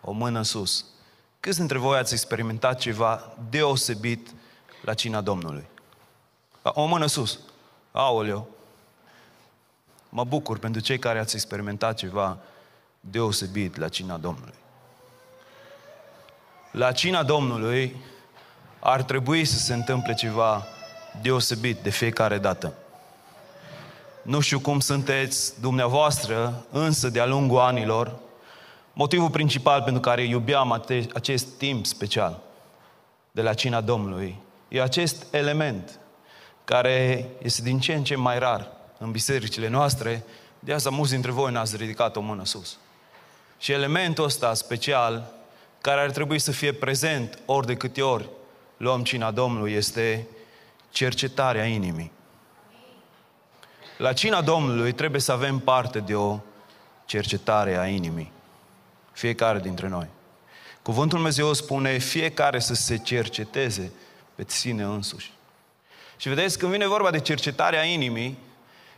O mână sus. Câți dintre voi ați experimentat ceva deosebit la cina Domnului? O mână sus. Aoleu. Mă bucur pentru cei care ați experimentat ceva deosebit la cina Domnului. La cina Domnului ar trebui să se întâmple ceva deosebit de fiecare dată. Nu știu cum sunteți dumneavoastră, însă de-a lungul anilor, motivul principal pentru care iubeam acest timp special de la cina Domnului e acest element care este din ce în ce mai rar în bisericile noastre, de asta mulți dintre voi n-ați ridicat o mână sus. Și elementul ăsta special, care ar trebui să fie prezent ori de câte ori luăm cina Domnului, este cercetarea inimii. La cina Domnului trebuie să avem parte de o cercetare a inimii. Fiecare dintre noi. Cuvântul Dumnezeu spune fiecare să se cerceteze pe sine însuși. Și vedeți, când vine vorba de cercetarea inimii,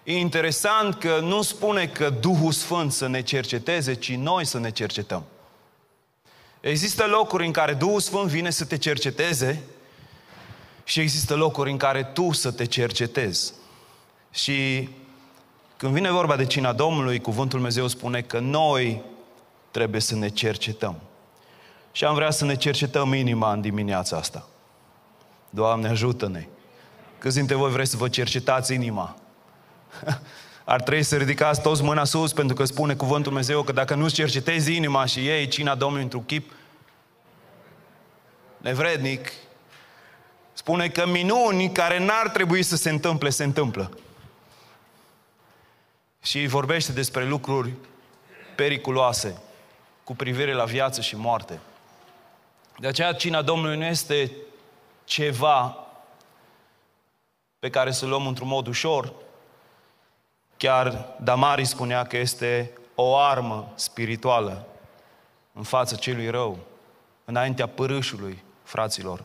e interesant că nu spune că Duhul Sfânt să ne cerceteze, ci noi să ne cercetăm. Există locuri în care Duhul Sfânt vine să te cerceteze și există locuri în care tu să te cercetezi. Și când vine vorba de cina Domnului, cuvântul Dumnezeu spune că noi trebuie să ne cercetăm. Și am vrea să ne cercetăm inima în dimineața asta. Doamne, ajută-ne! Câți dintre voi vreți să vă cercetați inima? Ar trebui să ridicați toți mâna sus pentru că spune cuvântul Dumnezeu că dacă nu-ți cercetezi inima și ei cina Domnului într-un chip nevrednic, spune că minuni care n-ar trebui să se întâmple, se întâmplă. Și vorbește despre lucruri periculoase cu privire la viață și moarte. De aceea cina Domnului nu este ceva pe care să luăm într-un mod ușor. Chiar Damari spunea că este o armă spirituală în fața celui rău, înaintea părâșului fraților.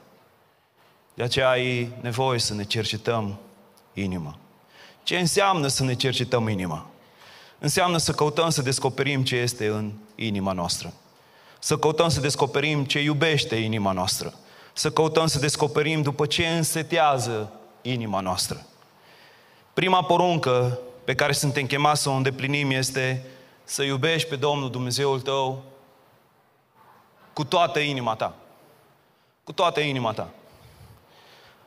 De aceea ai nevoie să ne cercetăm inima. Ce înseamnă să ne cercetăm inima? Înseamnă să căutăm să descoperim ce este în inima noastră. Să căutăm să descoperim ce iubește inima noastră. Să căutăm să descoperim după ce însetează inima noastră. Prima poruncă pe care suntem chemați să o îndeplinim este să iubești pe Domnul Dumnezeul tău cu toată inima ta. Cu toată inima ta.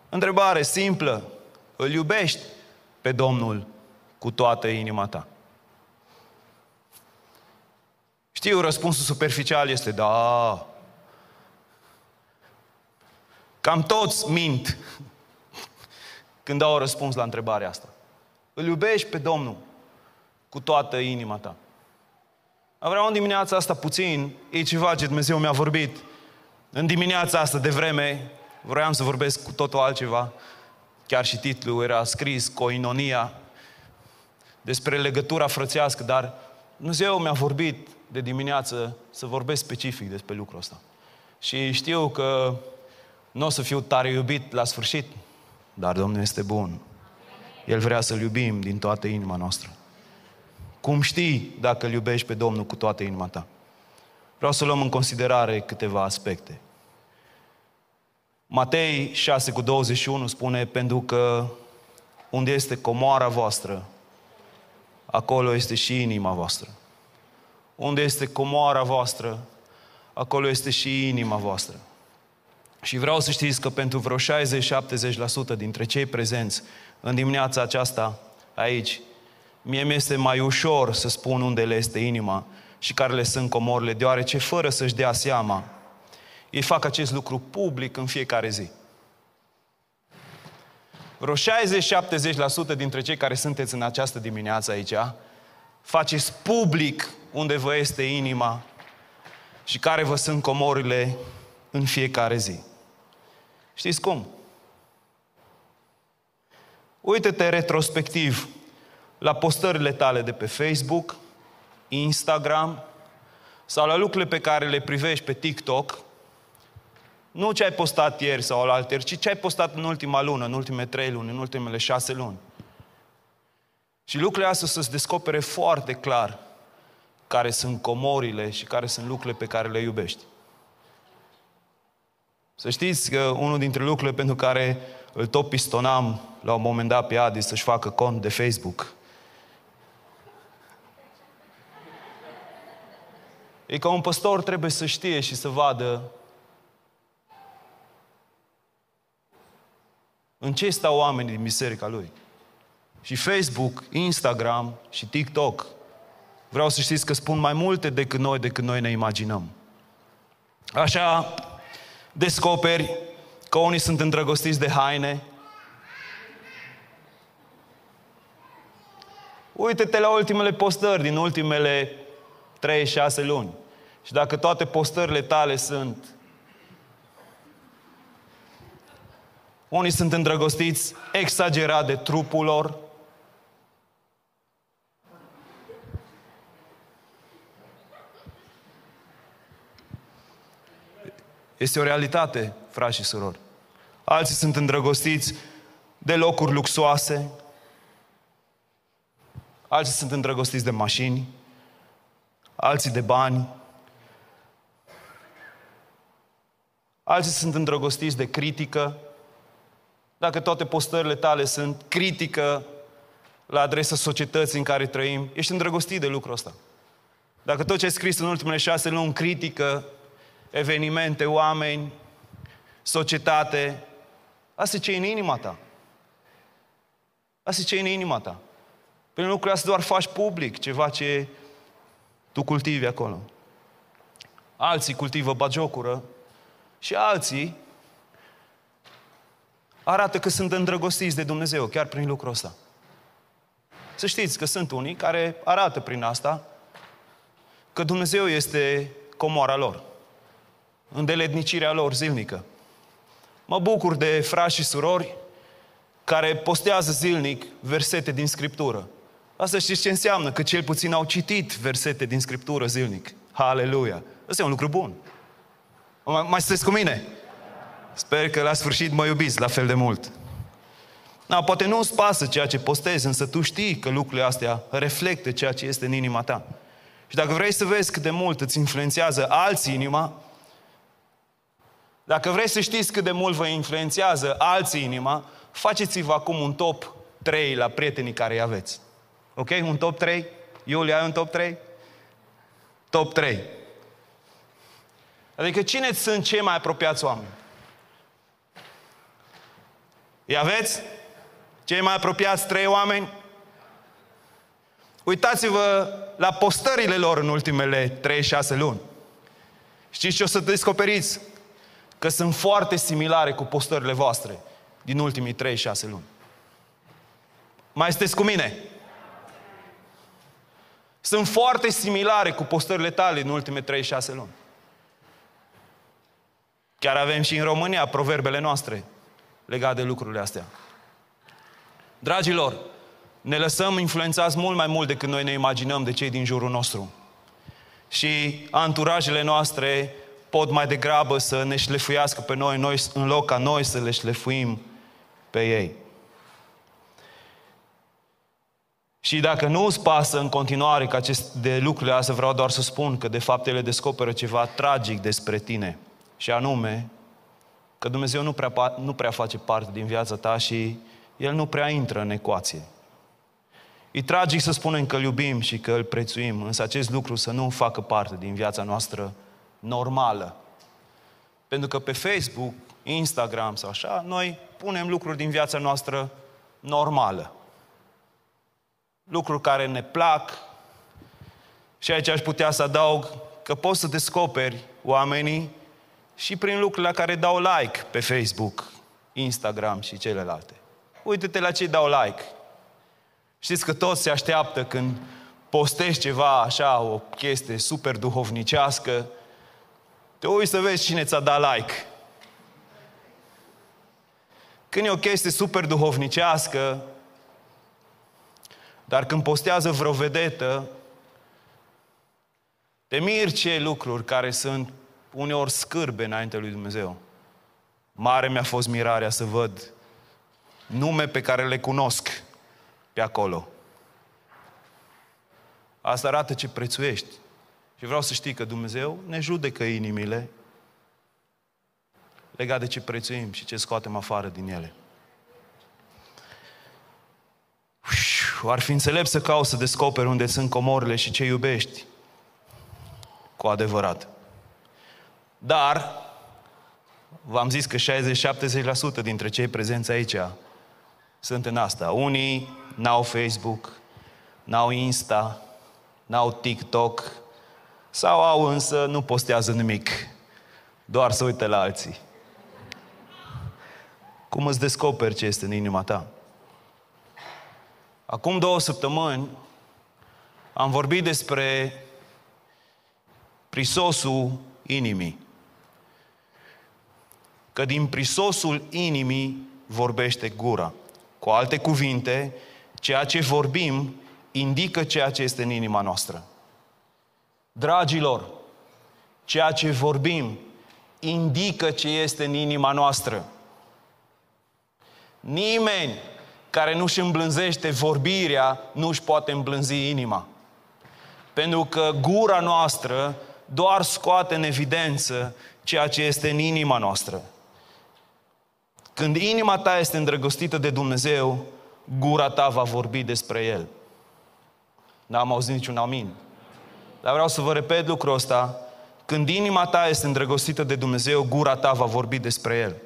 Întrebare simplă. Îl iubești pe Domnul cu toată inima ta? Știu, răspunsul superficial este da. Cam toți mint când au răspuns la întrebarea asta. Îl iubești pe Domnul cu toată inima ta. Vreau în dimineața asta puțin, e ceva ce Dumnezeu mi-a vorbit. În dimineața asta de vreme, vroiam să vorbesc cu totul altceva. Chiar și titlul era scris, Coinonia, despre legătura frățească, dar Dumnezeu mi-a vorbit de dimineață să vorbesc specific despre lucrul ăsta. Și știu că nu o să fiu tare iubit la sfârșit, dar Domnul este bun. El vrea să-L iubim din toată inima noastră. Cum știi dacă îl iubești pe Domnul cu toată inima ta? Vreau să luăm în considerare câteva aspecte. Matei 6 cu 21 spune, pentru că unde este comoara voastră, acolo este și inima voastră. Unde este comoara voastră, acolo este și inima voastră. Și vreau să știți că pentru vreo 60-70% dintre cei prezenți în dimineața aceasta aici, mie mi este mai ușor să spun unde le este inima și care le sunt comorile, deoarece fără să-și dea seama, ei fac acest lucru public în fiecare zi. Vreo 60-70% dintre cei care sunteți în această dimineață aici, faceți public unde vă este inima și care vă sunt comorile în fiecare zi. Știți cum? Uită-te retrospectiv la postările tale de pe Facebook, Instagram sau la lucrurile pe care le privești pe TikTok. Nu ce ai postat ieri sau la alter, ci ce ai postat în ultima lună, în ultimele trei luni, în ultimele șase luni. Și lucrurile astea să se descopere foarte clar care sunt comorile și care sunt lucrurile pe care le iubești. Să știți că unul dintre lucrurile pentru care îl tot pistonam la un moment dat pe Adi să-și facă cont de Facebook e că un păstor trebuie să știe și să vadă în ce stau oamenii din biserica lui. Și Facebook, Instagram și TikTok vreau să știți că spun mai multe decât noi, decât noi ne imaginăm. Așa descoperi că unii sunt îndrăgostiți de haine. Uite-te la ultimele postări din ultimele 3-6 luni. Și dacă toate postările tale sunt unii sunt îndrăgostiți exagerat de trupul lor, Este o realitate, frați și surori. Alții sunt îndrăgostiți de locuri luxoase, alții sunt îndrăgostiți de mașini, alții de bani, alții sunt îndrăgostiți de critică. Dacă toate postările tale sunt critică la adresa societății în care trăim, ești îndrăgostit de lucrul ăsta. Dacă tot ce ai scris în ultimele șase luni critică evenimente, oameni, societate. Asta e ce e în inima ta. Asta e ce e în inima ta. Prin lucrurile astea doar faci public ceva ce tu cultivi acolo. Alții cultivă bagiocură și alții arată că sunt îndrăgostiți de Dumnezeu, chiar prin lucrul ăsta. Să știți că sunt unii care arată prin asta că Dumnezeu este comoara lor îndeletnicirea lor zilnică. Mă bucur de frați și surori care postează zilnic versete din Scriptură. Asta știți ce înseamnă? Că cel puțin au citit versete din Scriptură zilnic. Haleluia! Asta e un lucru bun. Mai, mai sunteți cu mine? Sper că la sfârșit mă iubiți la fel de mult. Da, poate nu îți pasă ceea ce postezi, însă tu știi că lucrurile astea reflectă ceea ce este în inima ta. Și dacă vrei să vezi cât de mult îți influențează alții inima, dacă vreți să știți cât de mult vă influențează alții inima, faceți-vă acum un top 3 la prietenii care îi aveți. Ok? Un top 3? Iulia, ai un top 3? Top 3. Adică cine sunt cei mai apropiați oameni? Îi aveți? Cei mai apropiați trei oameni? Uitați-vă la postările lor în ultimele 3-6 luni. Știți ce o să descoperiți? Că sunt foarte similare cu postările voastre din ultimii 3-6 luni. Mai sunteți cu mine? Sunt foarte similare cu postările tale din ultimele 3-6 luni. Chiar avem și în România proverbele noastre legate de lucrurile astea. Dragilor, ne lăsăm influențați mult mai mult decât noi ne imaginăm de cei din jurul nostru. Și anturajele noastre pot mai degrabă să ne șlefuiască pe noi, noi în loc ca noi să le șlefuim pe ei. Și dacă nu îți pasă în continuare că acest, de lucrurile astea, vreau doar să spun că de fapt ele descoperă ceva tragic despre tine. Și anume, că Dumnezeu nu prea, nu prea face parte din viața ta și El nu prea intră în ecuație. E tragic să spunem că îl iubim și că îl prețuim, însă acest lucru să nu facă parte din viața noastră normală. Pentru că pe Facebook, Instagram sau așa, noi punem lucruri din viața noastră normală. Lucruri care ne plac. Și aici aș putea să adaug că poți să descoperi oamenii și prin lucrurile la care dau like pe Facebook, Instagram și celelalte. Uite-te la ce dau like. Știți că toți se așteaptă când postezi ceva așa, o chestie super duhovnicească, te uiți să vezi cine ți-a dat like. Când e o chestie super duhovnicească, dar când postează vreo vedetă, te miri ce lucruri care sunt uneori scârbe înainte lui Dumnezeu. Mare mi-a fost mirarea să văd nume pe care le cunosc pe acolo. Asta arată ce prețuiești. Și vreau să știi că Dumnezeu ne judecă inimile legat de ce prețuim și ce scoatem afară din ele. Ar fi înțelept să cauți să descoperi unde sunt comorile și ce iubești cu adevărat. Dar, v-am zis că 60-70% dintre cei prezenți aici sunt în asta. Unii n-au Facebook, n-au Insta, n-au TikTok, sau au însă, nu postează nimic, doar să uite la alții. Cum îți descoperi ce este în inima ta? Acum două săptămâni am vorbit despre prisosul inimii. Că din prisosul inimii vorbește gura. Cu alte cuvinte, ceea ce vorbim indică ceea ce este în inima noastră. Dragilor, ceea ce vorbim indică ce este în inima noastră. Nimeni care nu își îmblânzește vorbirea nu își poate îmblânzi inima. Pentru că gura noastră doar scoate în evidență ceea ce este în inima noastră. Când inima ta este îndrăgostită de Dumnezeu, gura ta va vorbi despre El. N-am auzit niciun amin. Dar vreau să vă repet lucrul ăsta. Când inima ta este îndrăgostită de Dumnezeu, gura ta va vorbi despre El.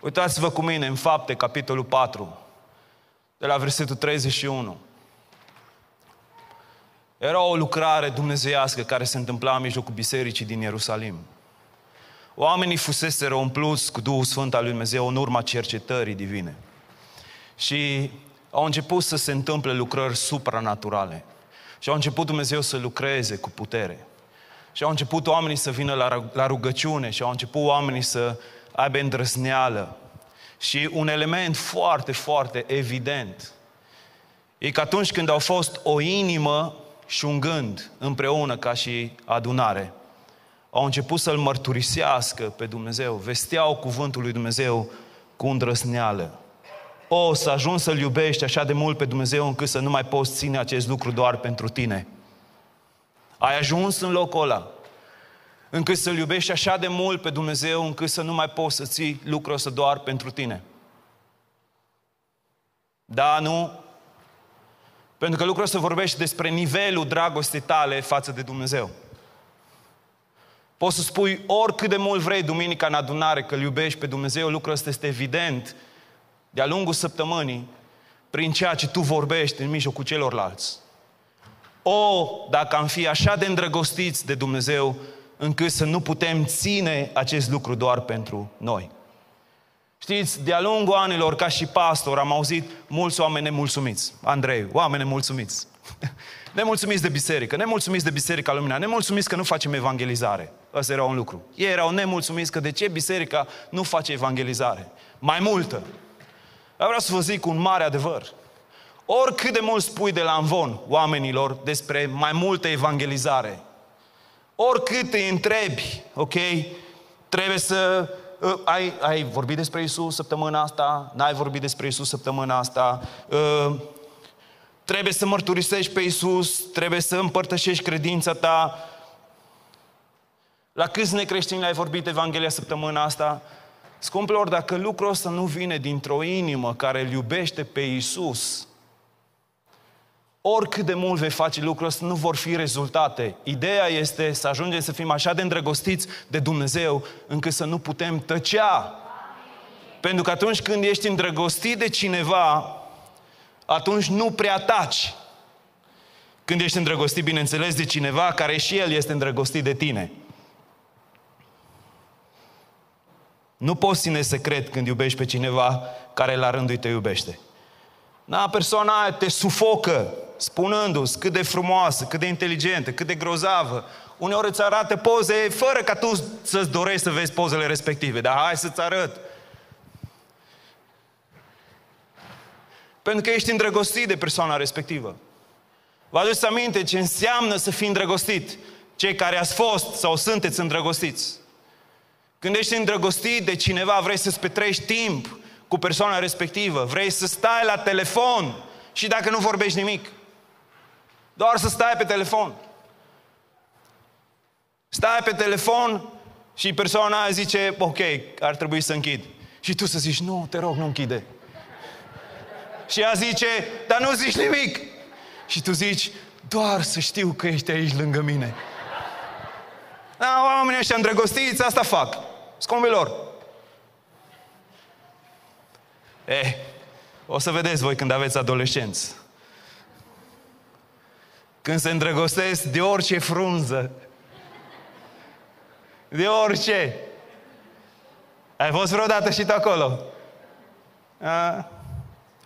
Uitați-vă cu mine în fapte, capitolul 4, de la versetul 31. Era o lucrare dumnezeiască care se întâmpla în mijlocul bisericii din Ierusalim. Oamenii fuseseră umpluți cu Duhul Sfânt al lui Dumnezeu în urma cercetării divine. Și au început să se întâmple lucrări supranaturale. Și au început Dumnezeu să lucreze cu putere. Și au început oamenii să vină la, la rugăciune și au început oamenii să aibă îndrăzneală. Și un element foarte, foarte evident e că atunci când au fost o inimă și un gând împreună ca și adunare, au început să-L mărturisească pe Dumnezeu, vesteau cuvântul lui Dumnezeu cu îndrăsneală. O, să ajungi să-L iubești așa de mult pe Dumnezeu încât să nu mai poți ține acest lucru doar pentru tine. Ai ajuns în locul ăla încât să-L iubești așa de mult pe Dumnezeu încât să nu mai poți să ții lucrul ăsta doar pentru tine. Da, nu? Pentru că lucrul ăsta vorbește despre nivelul dragostei tale față de Dumnezeu. Poți să spui oricât de mult vrei duminica în adunare că îl iubești pe Dumnezeu, lucrul ăsta este evident de-a lungul săptămânii prin ceea ce tu vorbești în mijlocul celorlalți. O, dacă am fi așa de îndrăgostiți de Dumnezeu, încât să nu putem ține acest lucru doar pentru noi. Știți, de-a lungul anilor, ca și pastor, am auzit mulți oameni nemulțumiți. Andrei, oameni nemulțumiți. nemulțumiți de biserică, nemulțumiți de Biserica Lumina, nemulțumiți că nu facem evangelizare. Ăsta era un lucru. Ei erau nemulțumiți că de ce biserica nu face evangelizare. Mai multă. Dar vreau să vă zic un mare adevăr. Oricât de mult spui de la învon oamenilor despre mai multă evangelizare, oricât îi întrebi, ok, trebuie să uh, ai, ai vorbit despre Isus săptămâna asta, n-ai vorbit despre Isus săptămâna asta, uh, trebuie să mărturisești pe Isus, trebuie să împărtășești credința ta. La câți necreștini ai vorbit Evanghelia săptămâna asta? Scumpilor, dacă lucrul ăsta nu vine dintr-o inimă care îl iubește pe Isus, oricât de mult vei face lucrul ăsta, nu vor fi rezultate. Ideea este să ajungem să fim așa de îndrăgostiți de Dumnezeu, încât să nu putem tăcea. Pentru că atunci când ești îndrăgostit de cineva, atunci nu prea taci. Când ești îndrăgostit, bineînțeles, de cineva care și el este îndrăgostit de tine. Nu poți ține secret când iubești pe cineva care la rândul te iubește. Da, persoana aia te sufocă spunându-ți cât de frumoasă, cât de inteligentă, cât de grozavă. Uneori îți arată poze fără ca tu să-ți dorești să vezi pozele respective. Dar hai să-ți arăt. Pentru că ești îndrăgostit de persoana respectivă. Vă aduceți aminte ce înseamnă să fii îndrăgostit? Cei care ați fost sau sunteți îndrăgostiți. Când ești îndrăgostit de cineva, vrei să-ți petrești timp cu persoana respectivă, vrei să stai la telefon și dacă nu vorbești nimic. Doar să stai pe telefon. Stai pe telefon și persoana aia zice, ok, ar trebui să închid. Și tu să zici, nu, te rog, nu închide. Și ea zice, dar nu zici nimic. Și tu zici, doar să știu că ești aici lângă mine. Da, oamenii ăștia îndrăgostiți, asta fac. Scombilor. Eh, o să vedeți voi când aveți adolescenți. Când se îndrăgostesc de orice frunză. De orice. Ai fost vreodată și tu acolo? A?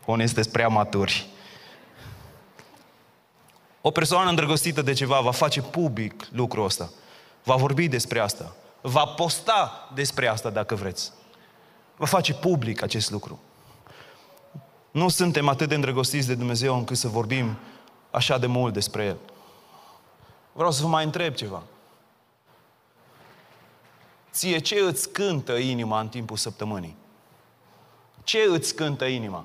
Unii sunteți prea maturi. O persoană îndrăgostită de ceva va face public lucrul ăsta. Va vorbi despre asta. Va posta despre asta dacă vreți. Va face public acest lucru. Nu suntem atât de îndrăgostiți de Dumnezeu încât să vorbim așa de mult despre El. Vreau să vă mai întreb ceva. Ție ce îți cântă inima în timpul săptămânii? Ce îți cântă inima?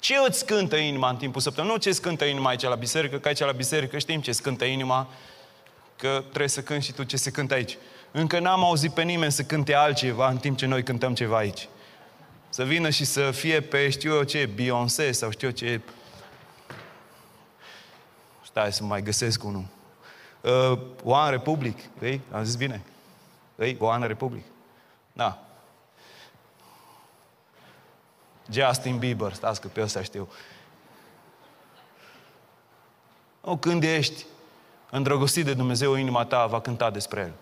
Ce îți cântă inima în timpul săptămânii? Nu ce îți cântă inima aici la biserică, că aici la biserică știm ce îți cântă inima, că trebuie să cânti și tu ce se cântă aici. Încă n-am auzit pe nimeni să cânte altceva în timp ce noi cântăm ceva aici. Să vină și să fie pe știu eu ce, Beyoncé sau știu eu ce. Stai să mai găsesc unul. Uh, One Republic, ei? Am zis bine. Ei, One Republic. Da. Justin Bieber, stați că pe ăsta știu. O, când ești îndrăgostit de Dumnezeu, inima ta va cânta despre El.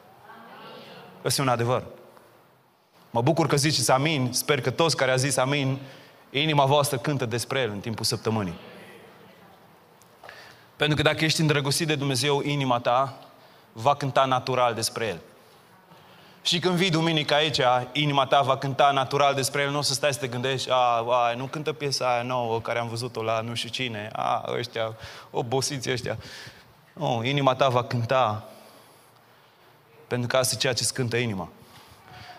Ăsta e un adevăr. Mă bucur că ziceți amin. Sper că toți care a zis amin, inima voastră cântă despre El în timpul săptămânii. Pentru că dacă ești îndrăgostit de Dumnezeu, inima ta va cânta natural despre El. Și când vii duminică aici, inima ta va cânta natural despre El, nu o să stai să te gândești, a, a nu cântă piesa aia nouă care am văzut-o la nu știu cine, a, ăștia, obosiți ăștia. Nu, inima ta va cânta pentru că asta e ceea ce îți cântă inima.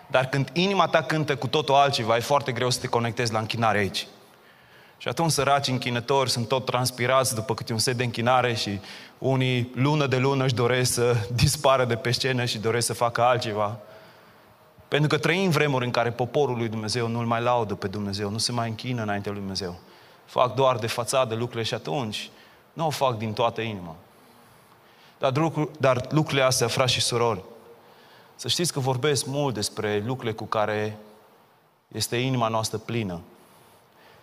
Dar când inima ta cântă cu totul altceva, e foarte greu să te conectezi la închinare aici. Și atunci săraci închinători sunt tot transpirați după câte un set de închinare și unii lună de lună își doresc să dispară de pe scenă și doresc să facă altceva. Pentru că trăim vremuri în care poporul lui Dumnezeu nu-L mai laudă pe Dumnezeu, nu se mai închină înaintea lui Dumnezeu. Fac doar de fațadă lucrurile și atunci nu o fac din toată inima. Dar, dar lucrurile astea, frați și surori, să știți că vorbesc mult despre lucrurile cu care este inima noastră plină.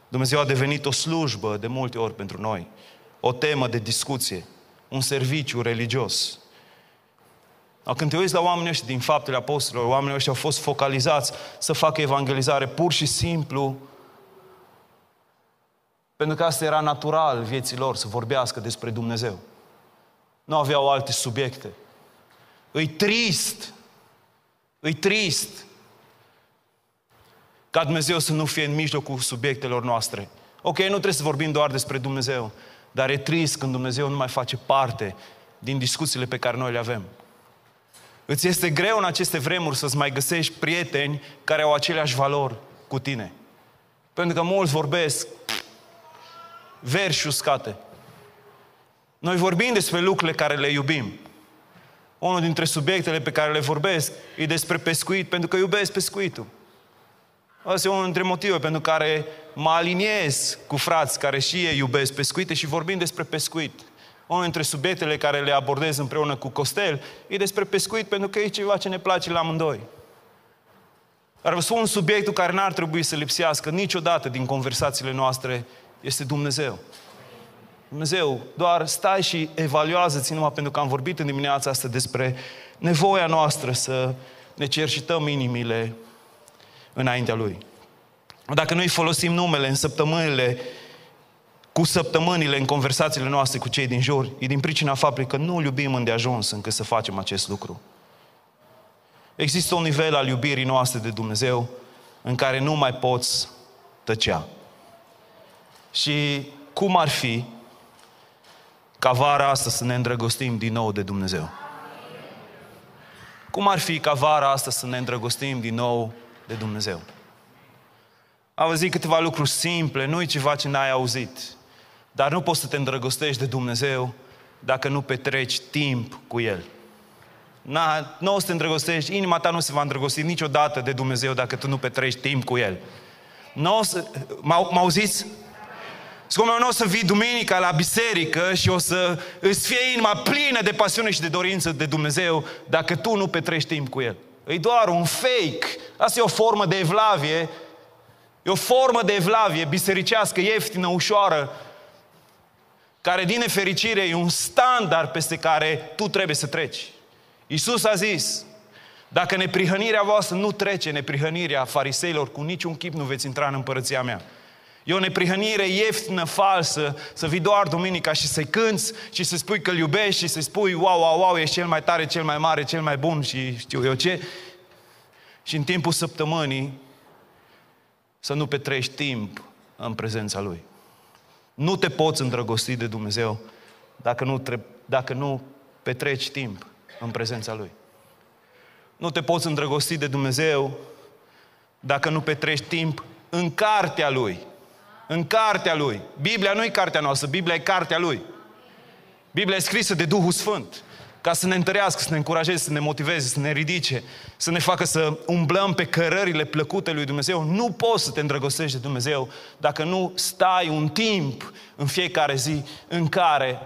Dumnezeu a devenit o slujbă de multe ori pentru noi, o temă de discuție, un serviciu religios. Când te uiți la oamenii ăștia din faptele apostolilor, oamenii ăștia au fost focalizați să facă evangelizare pur și simplu pentru că asta era natural vieții lor, să vorbească despre Dumnezeu. Nu aveau alte subiecte. Îi trist Îi trist ca Dumnezeu să nu fie în mijlocul subiectelor noastre. Ok, nu trebuie să vorbim doar despre Dumnezeu, dar e trist când Dumnezeu nu mai face parte din discuțiile pe care noi le avem. Îți este greu în aceste vremuri să-ți mai găsești prieteni care au aceleași valori cu tine. Pentru că mulți vorbesc verși uscate. Noi vorbim despre lucrurile care le iubim unul dintre subiectele pe care le vorbesc e despre pescuit, pentru că iubesc pescuitul. Asta e unul dintre motive pentru care mă aliniez cu frați care și ei iubesc pescuite și vorbim despre pescuit. Unul dintre subiectele care le abordez împreună cu Costel e despre pescuit pentru că e ceva ce ne place la amândoi. Dar vă spun subiectul care n-ar trebui să lipsească niciodată din conversațiile noastre este Dumnezeu. Dumnezeu, doar stai și evaluează-ți numai pentru că am vorbit în dimineața asta despre nevoia noastră să ne cercităm inimile înaintea Lui. Dacă noi folosim numele în săptămânile, cu săptămânile în conversațiile noastre cu cei din jur, e din pricina faptului că nu iubim îndeajuns încât să facem acest lucru. Există un nivel al iubirii noastre de Dumnezeu în care nu mai poți tăcea. Și cum ar fi ca vara asta să ne îndrăgostim din nou de Dumnezeu? Cum ar fi ca vara asta să ne îndrăgostim din nou de Dumnezeu? Am văzut câteva lucruri simple, nu e ceva ce n-ai auzit. Dar nu poți să te îndrăgostești de Dumnezeu dacă nu petreci timp cu El. Na, nu o să te îndrăgostești, inima ta nu se va îndrăgosti niciodată de Dumnezeu dacă tu nu petreci timp cu El. Nu o să, m-au, auziți? Scum nu o să vii duminica la biserică și o să îți fie inima plină de pasiune și de dorință de Dumnezeu dacă tu nu petreci timp cu El. E doar un fake. Asta e o formă de evlavie. E o formă de evlavie bisericească, ieftină, ușoară, care din nefericire e un standard peste care tu trebuie să treci. Iisus a zis, dacă neprihănirea voastră nu trece neprihănirea fariseilor, cu niciun chip nu veți intra în împărăția mea. E o neprihănire ieftină, falsă, să vii doar duminica și să-i cânți și să spui că-L iubești și să-i spui wow, wow, wow, ești cel mai tare, cel mai mare, cel mai bun și știu eu ce. Și în timpul săptămânii să nu petrești timp în prezența Lui. Nu te poți îndrăgosti de Dumnezeu dacă nu, tre- dacă nu petreci timp în prezența Lui. Nu te poți îndrăgosti de Dumnezeu dacă nu petreci timp în cartea Lui. În cartea Lui. Biblia nu e cartea noastră, Biblia e cartea Lui. Biblia e scrisă de Duhul Sfânt ca să ne întărească, să ne încurajeze, să ne motiveze, să ne ridice, să ne facă să umblăm pe cărările plăcute lui Dumnezeu. Nu poți să te îndrăgostești de Dumnezeu dacă nu stai un timp în fiecare zi în care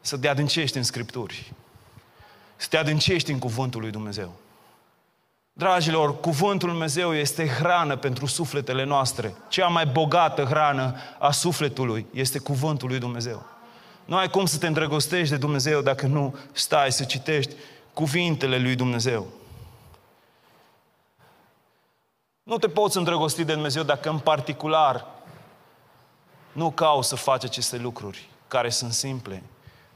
să te adâncești în Scripturi, să te adâncești în Cuvântul lui Dumnezeu. Dragilor, Cuvântul Lui Dumnezeu este hrană pentru sufletele noastre. Cea mai bogată hrană a sufletului este Cuvântul lui Dumnezeu. Nu ai cum să te îndrăgostești de Dumnezeu dacă nu stai să citești cuvintele lui Dumnezeu. Nu te poți îndrăgosti de Dumnezeu dacă în particular nu cauți să faci aceste lucruri care sunt simple.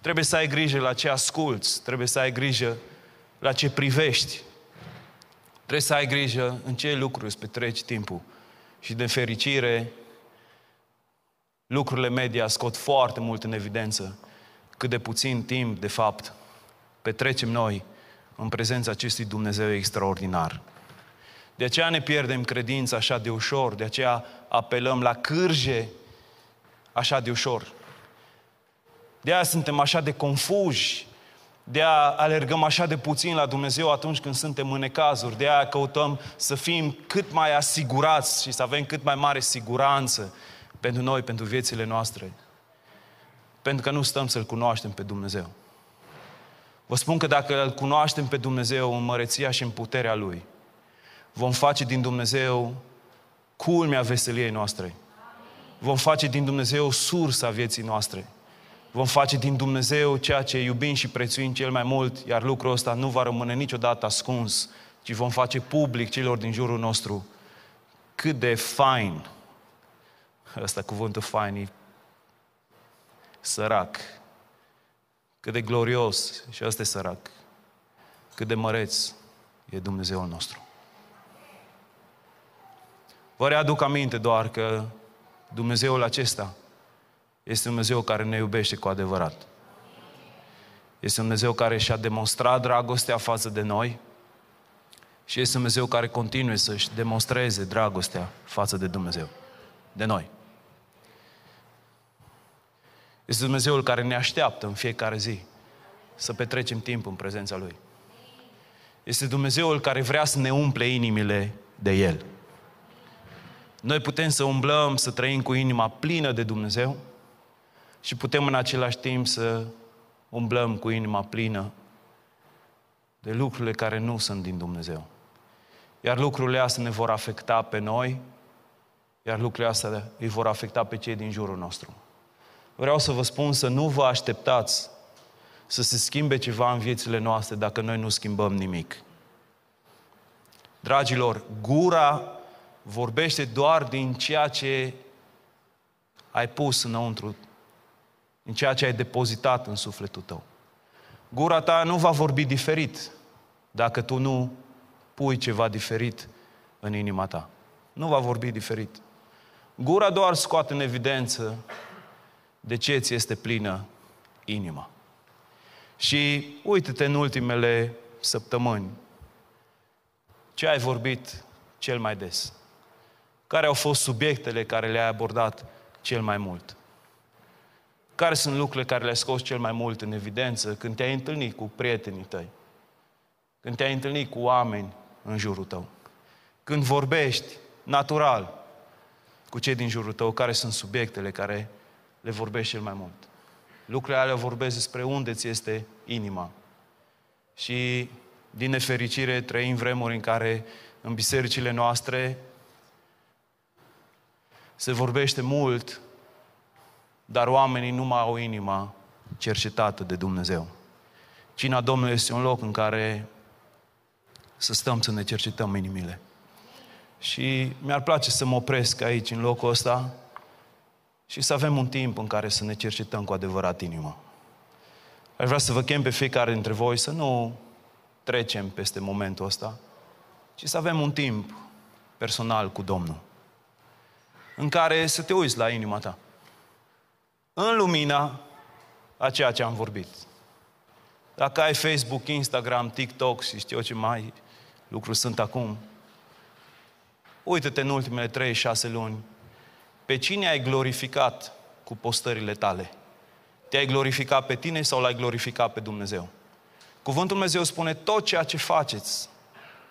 Trebuie să ai grijă la ce asculți, trebuie să ai grijă la ce privești. Trebuie să ai grijă în ce lucruri îți petreci timpul. Și de fericire, lucrurile media scot foarte mult în evidență cât de puțin timp, de fapt, petrecem noi în prezența acestui Dumnezeu extraordinar. De aceea ne pierdem credința așa de ușor, de aceea apelăm la cârje așa de ușor. De aia suntem așa de confuzi, de aia alergăm așa de puțin la Dumnezeu atunci când suntem în necazuri, de aia căutăm să fim cât mai asigurați și să avem cât mai mare siguranță pentru noi, pentru viețile noastre. Pentru că nu stăm să-L cunoaștem pe Dumnezeu. Vă spun că dacă îl cunoaștem pe Dumnezeu în măreția și în puterea Lui, vom face din Dumnezeu culmea veseliei noastre. Vom face din Dumnezeu sursa vieții noastre. Vom face din Dumnezeu ceea ce iubim și prețuim cel mai mult, iar lucrul ăsta nu va rămâne niciodată ascuns, ci vom face public celor din jurul nostru cât de fain ăsta cuvântul fain e sărac. Cât de glorios și ăsta e sărac. Cât de măreț e Dumnezeul nostru. Vă readuc aminte doar că Dumnezeul acesta este Dumnezeu care ne iubește cu adevărat. Este Dumnezeu care și-a demonstrat dragostea față de noi și este Dumnezeu care continuă să-și demonstreze dragostea față de Dumnezeu, de noi. Este Dumnezeul care ne așteaptă în fiecare zi să petrecem timp în prezența Lui. Este Dumnezeul care vrea să ne umple inimile de El. Noi putem să umblăm, să trăim cu inima plină de Dumnezeu și putem în același timp să umblăm cu inima plină de lucrurile care nu sunt din Dumnezeu. Iar lucrurile astea ne vor afecta pe noi, iar lucrurile astea îi vor afecta pe cei din jurul nostru vreau să vă spun să nu vă așteptați să se schimbe ceva în viețile noastre dacă noi nu schimbăm nimic. Dragilor, gura vorbește doar din ceea ce ai pus înăuntru, din ceea ce ai depozitat în sufletul tău. Gura ta nu va vorbi diferit dacă tu nu pui ceva diferit în inima ta. Nu va vorbi diferit. Gura doar scoate în evidență de ce ți este plină inima. Și uite-te în ultimele săptămâni. Ce ai vorbit cel mai des? Care au fost subiectele care le-ai abordat cel mai mult? Care sunt lucrurile care le-ai scos cel mai mult în evidență când te-ai întâlnit cu prietenii tăi? Când te-ai întâlnit cu oameni în jurul tău? Când vorbești natural cu cei din jurul tău, care sunt subiectele care le vorbești cel mai mult? Lucrurile alea vorbesc despre unde ți este inima. Și, din nefericire, trăim vremuri în care în bisericile noastre se vorbește mult, dar oamenii nu mai au inima cercetată de Dumnezeu. Cina Domnului este un loc în care să stăm să ne cercetăm inimile. Și mi-ar place să mă opresc aici, în locul ăsta, și să avem un timp în care să ne cercetăm cu adevărat inima. Aș vrea să vă chem pe fiecare dintre voi să nu trecem peste momentul ăsta, ci să avem un timp personal cu Domnul, în care să te uiți la inima ta, în lumina a ceea ce am vorbit. Dacă ai Facebook, Instagram, TikTok și știu ce mai lucruri sunt acum, uită-te în ultimele 3-6 luni pe cine ai glorificat cu postările tale. Te-ai glorificat pe tine sau l-ai glorificat pe Dumnezeu? Cuvântul Dumnezeu spune tot ceea ce faceți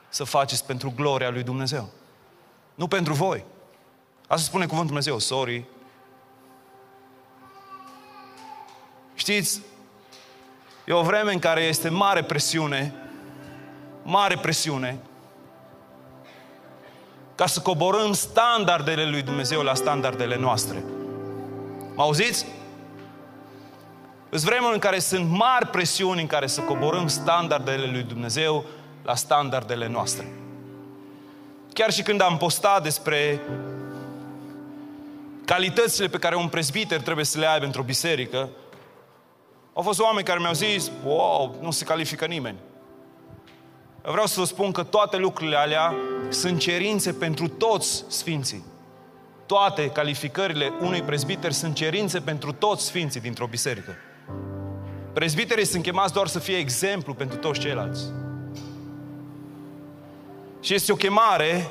să faceți pentru gloria lui Dumnezeu. Nu pentru voi. Asta spune cuvântul Dumnezeu, sorry. Știți, e o vreme în care este mare presiune, mare presiune, ca să coborâm standardele lui Dumnezeu la standardele noastre. Mă auziți? Sunt vremuri în care sunt mari presiuni în care să coborâm standardele lui Dumnezeu la standardele noastre. Chiar și când am postat despre calitățile pe care un presbiter trebuie să le aibă într-o biserică, au fost oameni care mi-au zis, wow, nu se califică nimeni. Vreau să vă spun că toate lucrurile alea sunt cerințe pentru toți sfinții. Toate calificările unui prezbiter sunt cerințe pentru toți sfinții dintr-o biserică. Prezbiterii sunt chemați doar să fie exemplu pentru toți ceilalți. Și este o chemare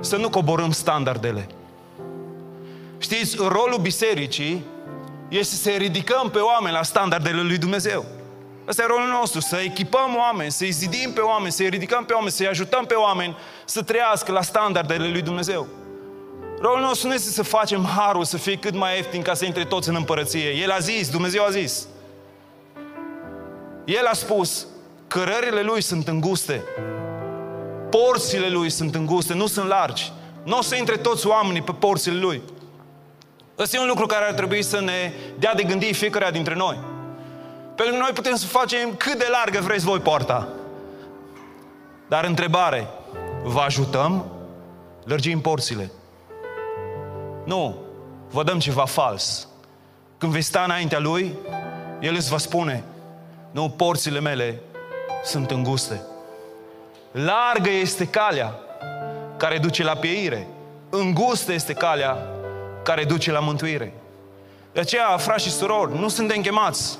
să nu coborâm standardele. Știți, rolul bisericii este să ridicăm pe oameni la standardele lui Dumnezeu. Ăsta e rolul nostru, să echipăm oameni, să-i zidim pe oameni, să-i ridicăm pe oameni, să-i ajutăm pe oameni să trăiască la standardele lui Dumnezeu. Rolul nostru nu este să facem harul să fie cât mai ieftin ca să intre toți în împărăție. El a zis, Dumnezeu a zis. El a spus, cărările lui sunt înguste, porțile lui sunt înguste, nu sunt largi. Nu o să intre toți oamenii pe porțile lui. Ăsta e un lucru care ar trebui să ne dea de gândit fiecare dintre noi. Pentru că noi putem să facem cât de largă vreți voi poarta. Dar întrebare, vă ajutăm? Lărgim porțile. Nu, vă dăm ceva fals. Când vei sta înaintea Lui, El îți va spune, nu, porțile mele sunt înguste. Largă este calea care duce la pieire. Îngustă este calea care duce la mântuire. De aceea, frați și surori, nu suntem chemați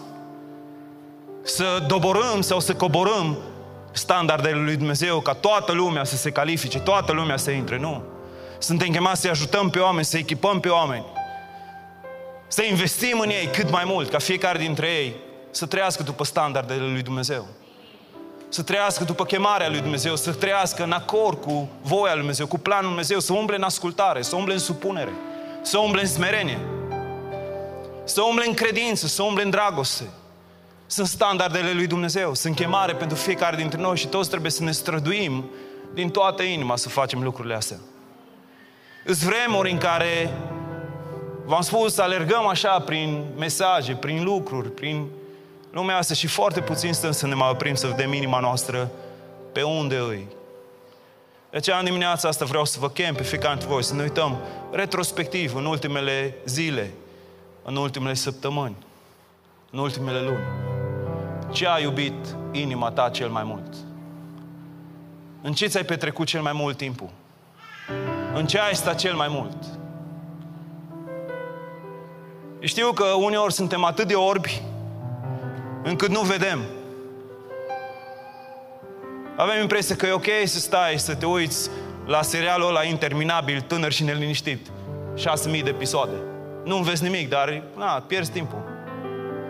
să doborâm sau să coborâm standardele lui Dumnezeu ca toată lumea să se califice, toată lumea să intre. Nu. Suntem chemați să ajutăm pe oameni, să echipăm pe oameni, să investim în ei cât mai mult, ca fiecare dintre ei să trăiască după standardele lui Dumnezeu. Să trăiască după chemarea lui Dumnezeu, să trăiască în acord cu voia lui Dumnezeu, cu planul lui Dumnezeu, să umble în ascultare, să umble în supunere, să umble în smerenie, să umble în credință, să umble în dragoste, sunt standardele lui Dumnezeu, sunt chemare pentru fiecare dintre noi și toți trebuie să ne străduim din toată inima să facem lucrurile astea. Îs vremuri în care, v-am spus, alergăm așa prin mesaje, prin lucruri, prin lumea asta și foarte puțin stăm să ne mai oprim să vedem inima noastră pe unde îi. De aceea, în dimineața asta vreau să vă chem pe fiecare dintre voi să ne uităm retrospectiv în ultimele zile, în ultimele săptămâni, în ultimele luni. Ce a iubit inima ta cel mai mult? În ce ți-ai petrecut cel mai mult timpul? În ce ai stat cel mai mult? Știu că uneori suntem atât de orbi încât nu vedem. Avem impresia că e ok să stai, să te uiți la serialul ăla interminabil, tânăr și neliniștit. 6.000 de episoade. Nu înveți nimic, dar na, pierzi timpul.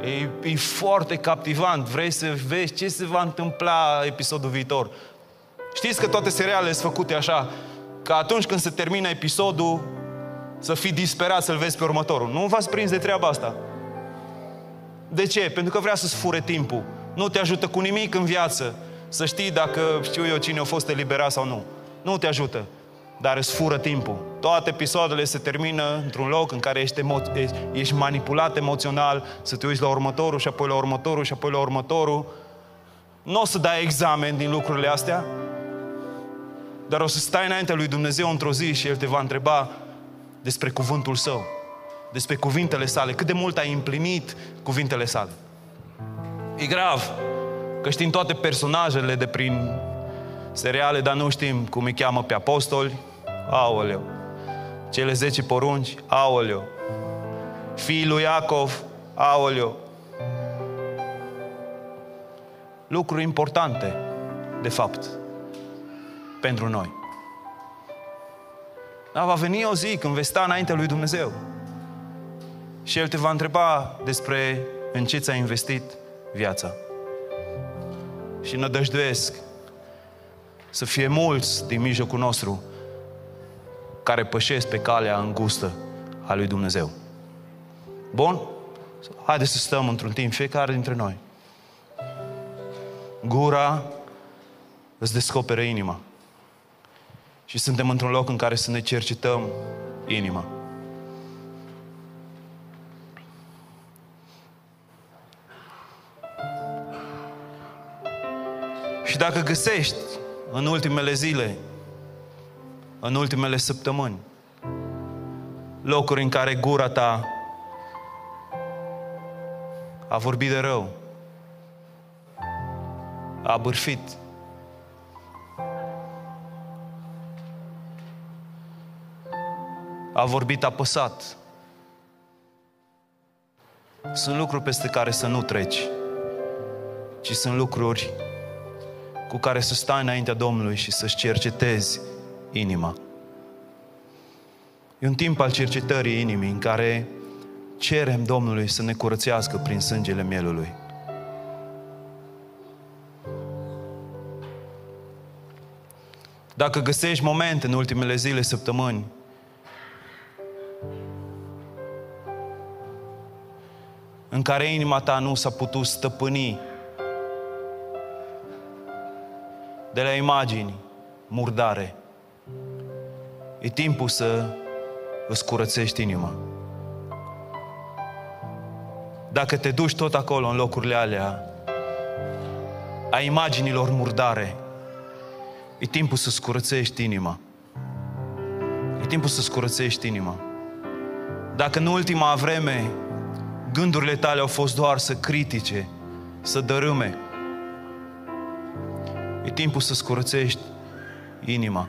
E, e foarte captivant. Vrei să vezi ce se va întâmpla episodul viitor. Știți că toate serialele sunt făcute așa, că atunci când se termină episodul, să fii disperat să-l vezi pe următorul. Nu v-ați prins de treaba asta. De ce? Pentru că vrea să-ți fure timpul. Nu te ajută cu nimic în viață să știi dacă știu eu cine a fost eliberat sau nu. Nu te ajută, dar îți fură timpul. Toate episoadele se termină într-un loc în care ești, emo- ești manipulat emoțional, să te uiți la următorul și apoi la următorul și apoi la următorul. Nu o să dai examen din lucrurile astea, dar o să stai înaintea lui Dumnezeu într-o zi și El te va întreba despre cuvântul Său, despre cuvintele sale, cât de mult ai împlinit cuvintele sale. E grav că știm toate personajele de prin seriale, dar nu știm cum îi cheamă pe apostoli. Aoleu. Cele zece porunci, aoleu. Fiul lui Iacov, aoleu. Lucruri importante, de fapt, pentru noi. Dar va veni o zi când vei sta înainte lui Dumnezeu. Și El te va întreba despre în ce ți-a investit viața. Și nădăjduiesc să fie mulți din mijlocul nostru care pășesc pe calea îngustă a lui Dumnezeu. Bun? Haideți să stăm într-un timp, fiecare dintre noi. Gura îți descoperă inima. Și suntem într-un loc în care să ne cercetăm inima. Dacă găsești în ultimele zile, în ultimele săptămâni, locuri în care gura ta a vorbit de rău, a bârfit, a vorbit apăsat. Sunt lucruri peste care să nu treci, ci sunt lucruri cu care să stai înaintea Domnului și să-și cercetezi inima. E un timp al cercetării inimii în care cerem Domnului să ne curățească prin sângele mielului. Dacă găsești momente în ultimele zile, săptămâni, în care inima ta nu s-a putut stăpâni de la imagini murdare. E timpul să îți curățești inima. Dacă te duci tot acolo, în locurile alea, a imaginilor murdare, e timpul să-ți curățești inima. E timpul să-ți curățești inima. Dacă în ultima vreme gândurile tale au fost doar să critique, să dărâme, E timpul să-ți curățești inima.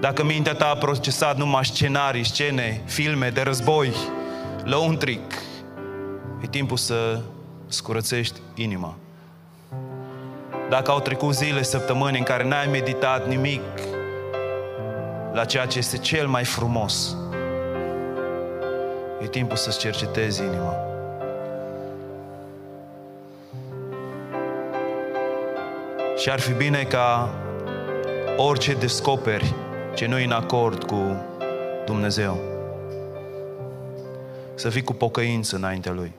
Dacă mintea ta a procesat numai scenarii, scene, filme de război, lăuntric, e timpul să scurățești inima. Dacă au trecut zile, săptămâni în care n-ai meditat nimic la ceea ce este cel mai frumos, e timpul să-ți cercetezi inima. Și ar fi bine ca orice descoperi ce nu e în acord cu Dumnezeu, să fii cu pocăință înaintea Lui.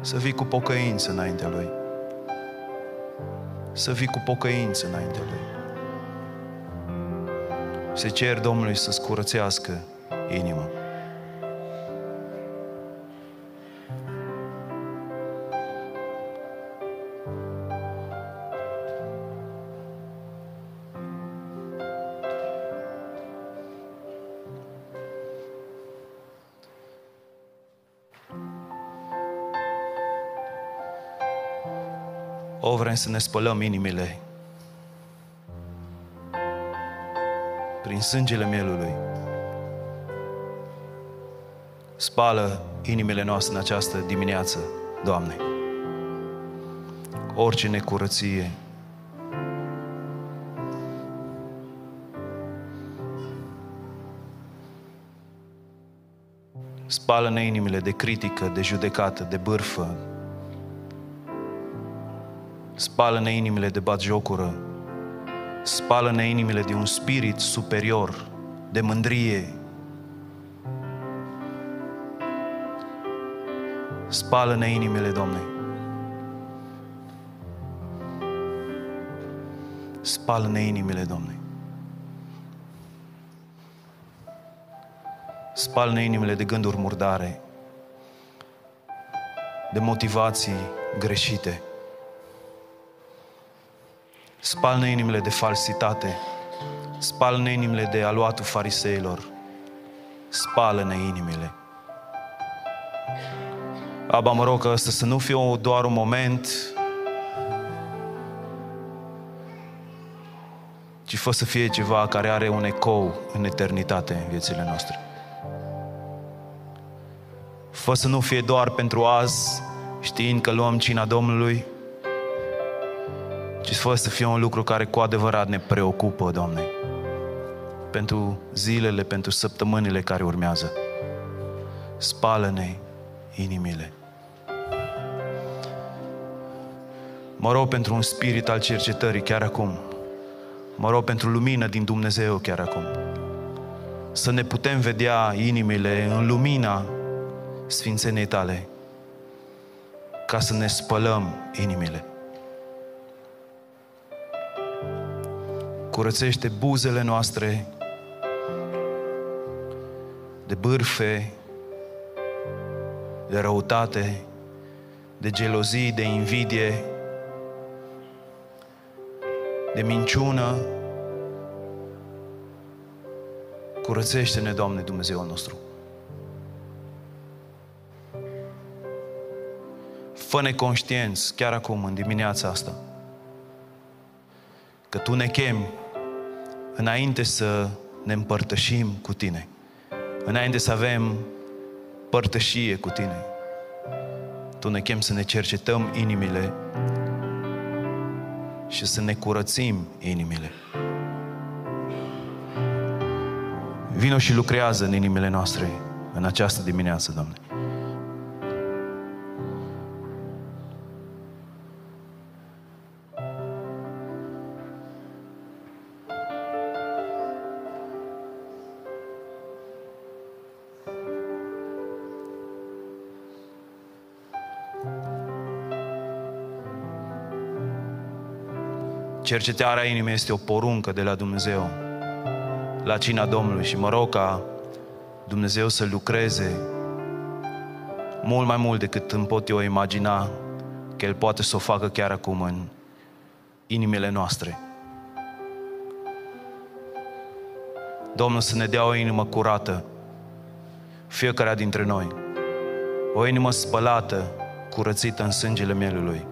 Să fii cu pocăință înaintea Lui. Să fii cu pocăință înaintea Lui. Se cer Domnului să-ți curățească inima. să ne spălăm inimile prin sângele mielului. Spală inimile noastre în această dimineață, Doamne. Orice necurăție, Spală-ne inimile de critică, de judecată, de bârfă, Spală-ne inimile de batjocură. Spală-ne inimile de un spirit superior, de mândrie. Spală-ne inimile, Doamne. Spală-ne inimile, Doamne. Spală-ne inimile de gânduri murdare, de motivații greșite. Spală-ne inimile de falsitate. Spală-ne inimile de aluatul fariseilor. Spală-ne inimile. Aba, mă rog, ăsta să nu fie doar un moment, ci fă să fie ceva care are un ecou în eternitate în viețile noastre. Fă să nu fie doar pentru azi, știind că luăm cina Domnului, ci fă să fie un lucru care cu adevărat ne preocupă, Doamne, pentru zilele, pentru săptămânile care urmează. Spală-ne inimile. Mă rog pentru un spirit al cercetării chiar acum. Mă rog pentru lumină din Dumnezeu chiar acum. Să ne putem vedea inimile în lumina Sfințeniei tale ca să ne spălăm inimile. Curățește buzele noastre de bârfe, de răutate, de gelozii, de invidie, de minciună. Curățește-ne, Doamne, Dumnezeu nostru. Fă-ne conștienți chiar acum, în dimineața asta, că Tu ne chemi înainte să ne împărtășim cu Tine, înainte să avem părtășie cu Tine. Tu ne chem să ne cercetăm inimile și să ne curățim inimile. Vino și lucrează în inimile noastre în această dimineață, Doamne. Cercetarea inimii este o poruncă de la Dumnezeu la cina Domnului și mă rog ca Dumnezeu să lucreze mult mai mult decât îmi pot eu imagina că El poate să o facă chiar acum în inimile noastre. Domnul să ne dea o inimă curată, fiecare dintre noi, o inimă spălată, curățită în sângele mielului